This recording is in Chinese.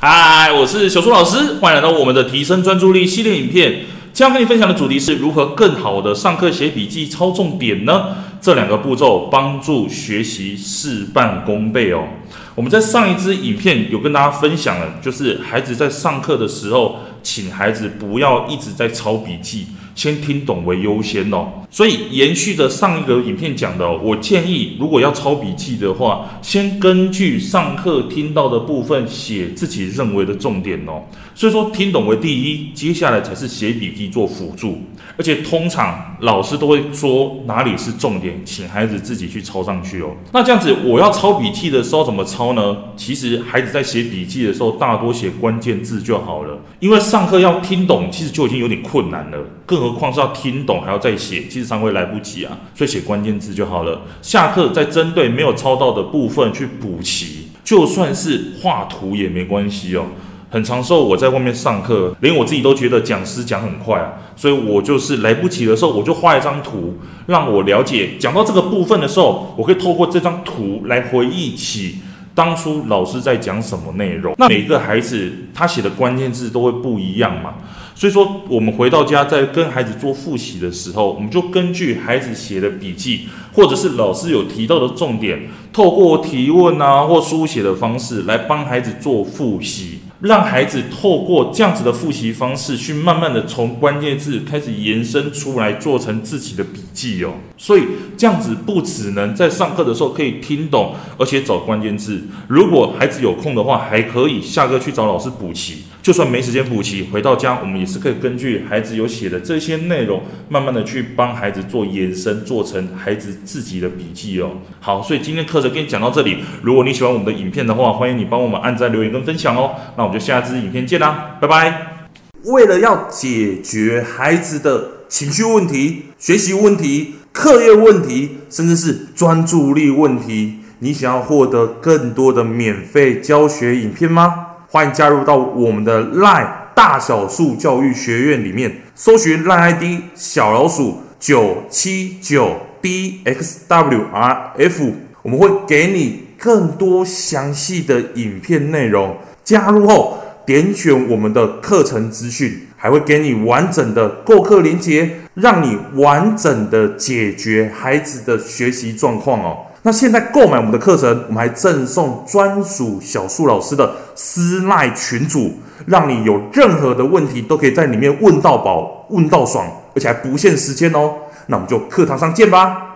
嗨，我是小苏老师，欢迎来到我们的提升专注力系列影片。今天要跟你分享的主题是如何更好的上课写笔记、抄重点呢？这两个步骤帮助学习事半功倍哦。我们在上一支影片有跟大家分享了，就是孩子在上课的时候，请孩子不要一直在抄笔记。先听懂为优先哦，所以延续着上一个影片讲的，我建议如果要抄笔记的话，先根据上课听到的部分写自己认为的重点哦。所以说听懂为第一，接下来才是写笔记做辅助。而且通常老师都会说哪里是重点，请孩子自己去抄上去哦。那这样子我要抄笔记的时候怎么抄呢？其实孩子在写笔记的时候，大多写关键字就好了，因为上课要听懂，其实就已经有点困难了，更何况是要听懂还要再写，其实上会来不及啊。所以写关键字就好了。下课再针对没有抄到的部分去补齐，就算是画图也没关系哦。很长时候我在外面上课，连我自己都觉得讲师讲很快啊，所以我就是来不及的时候，我就画一张图，让我了解讲到这个部分的时候，我可以透过这张图来回忆起当初老师在讲什么内容。那每个孩子他写的关键字都会不一样嘛，所以说我们回到家在跟孩子做复习的时候，我们就根据孩子写的笔记，或者是老师有提到的重点，透过提问啊或书写的方式来帮孩子做复习。让孩子透过这样子的复习方式，去慢慢的从关键字开始延伸出来，做成自己的笔记哦。所以这样子不只能在上课的时候可以听懂，而且找关键字。如果孩子有空的话，还可以下课去找老师补齐。就算没时间补齐，回到家我们也是可以根据孩子有写的这些内容，慢慢的去帮孩子做延伸，做成孩子自己的笔记哦。好，所以今天课程跟你讲到这里。如果你喜欢我们的影片的话，欢迎你帮我们按赞、留言跟分享哦。那我们就下支影片见啦，拜拜！为了要解决孩子的情绪问题、学习问题、课业问题，甚至是专注力问题，你想要获得更多的免费教学影片吗？欢迎加入到我们的 LINE 大小树教育学院里面，搜寻 LINE ID 小老鼠九七九 dxwrf，我们会给你更多详细的影片内容。加入后，点选我们的课程资讯，还会给你完整的购课链接，让你完整的解决孩子的学习状况哦。那现在购买我们的课程，我们还赠送专属小树老师的私赖群组，让你有任何的问题都可以在里面问到宝、问到爽，而且还不限时间哦。那我们就课堂上见吧。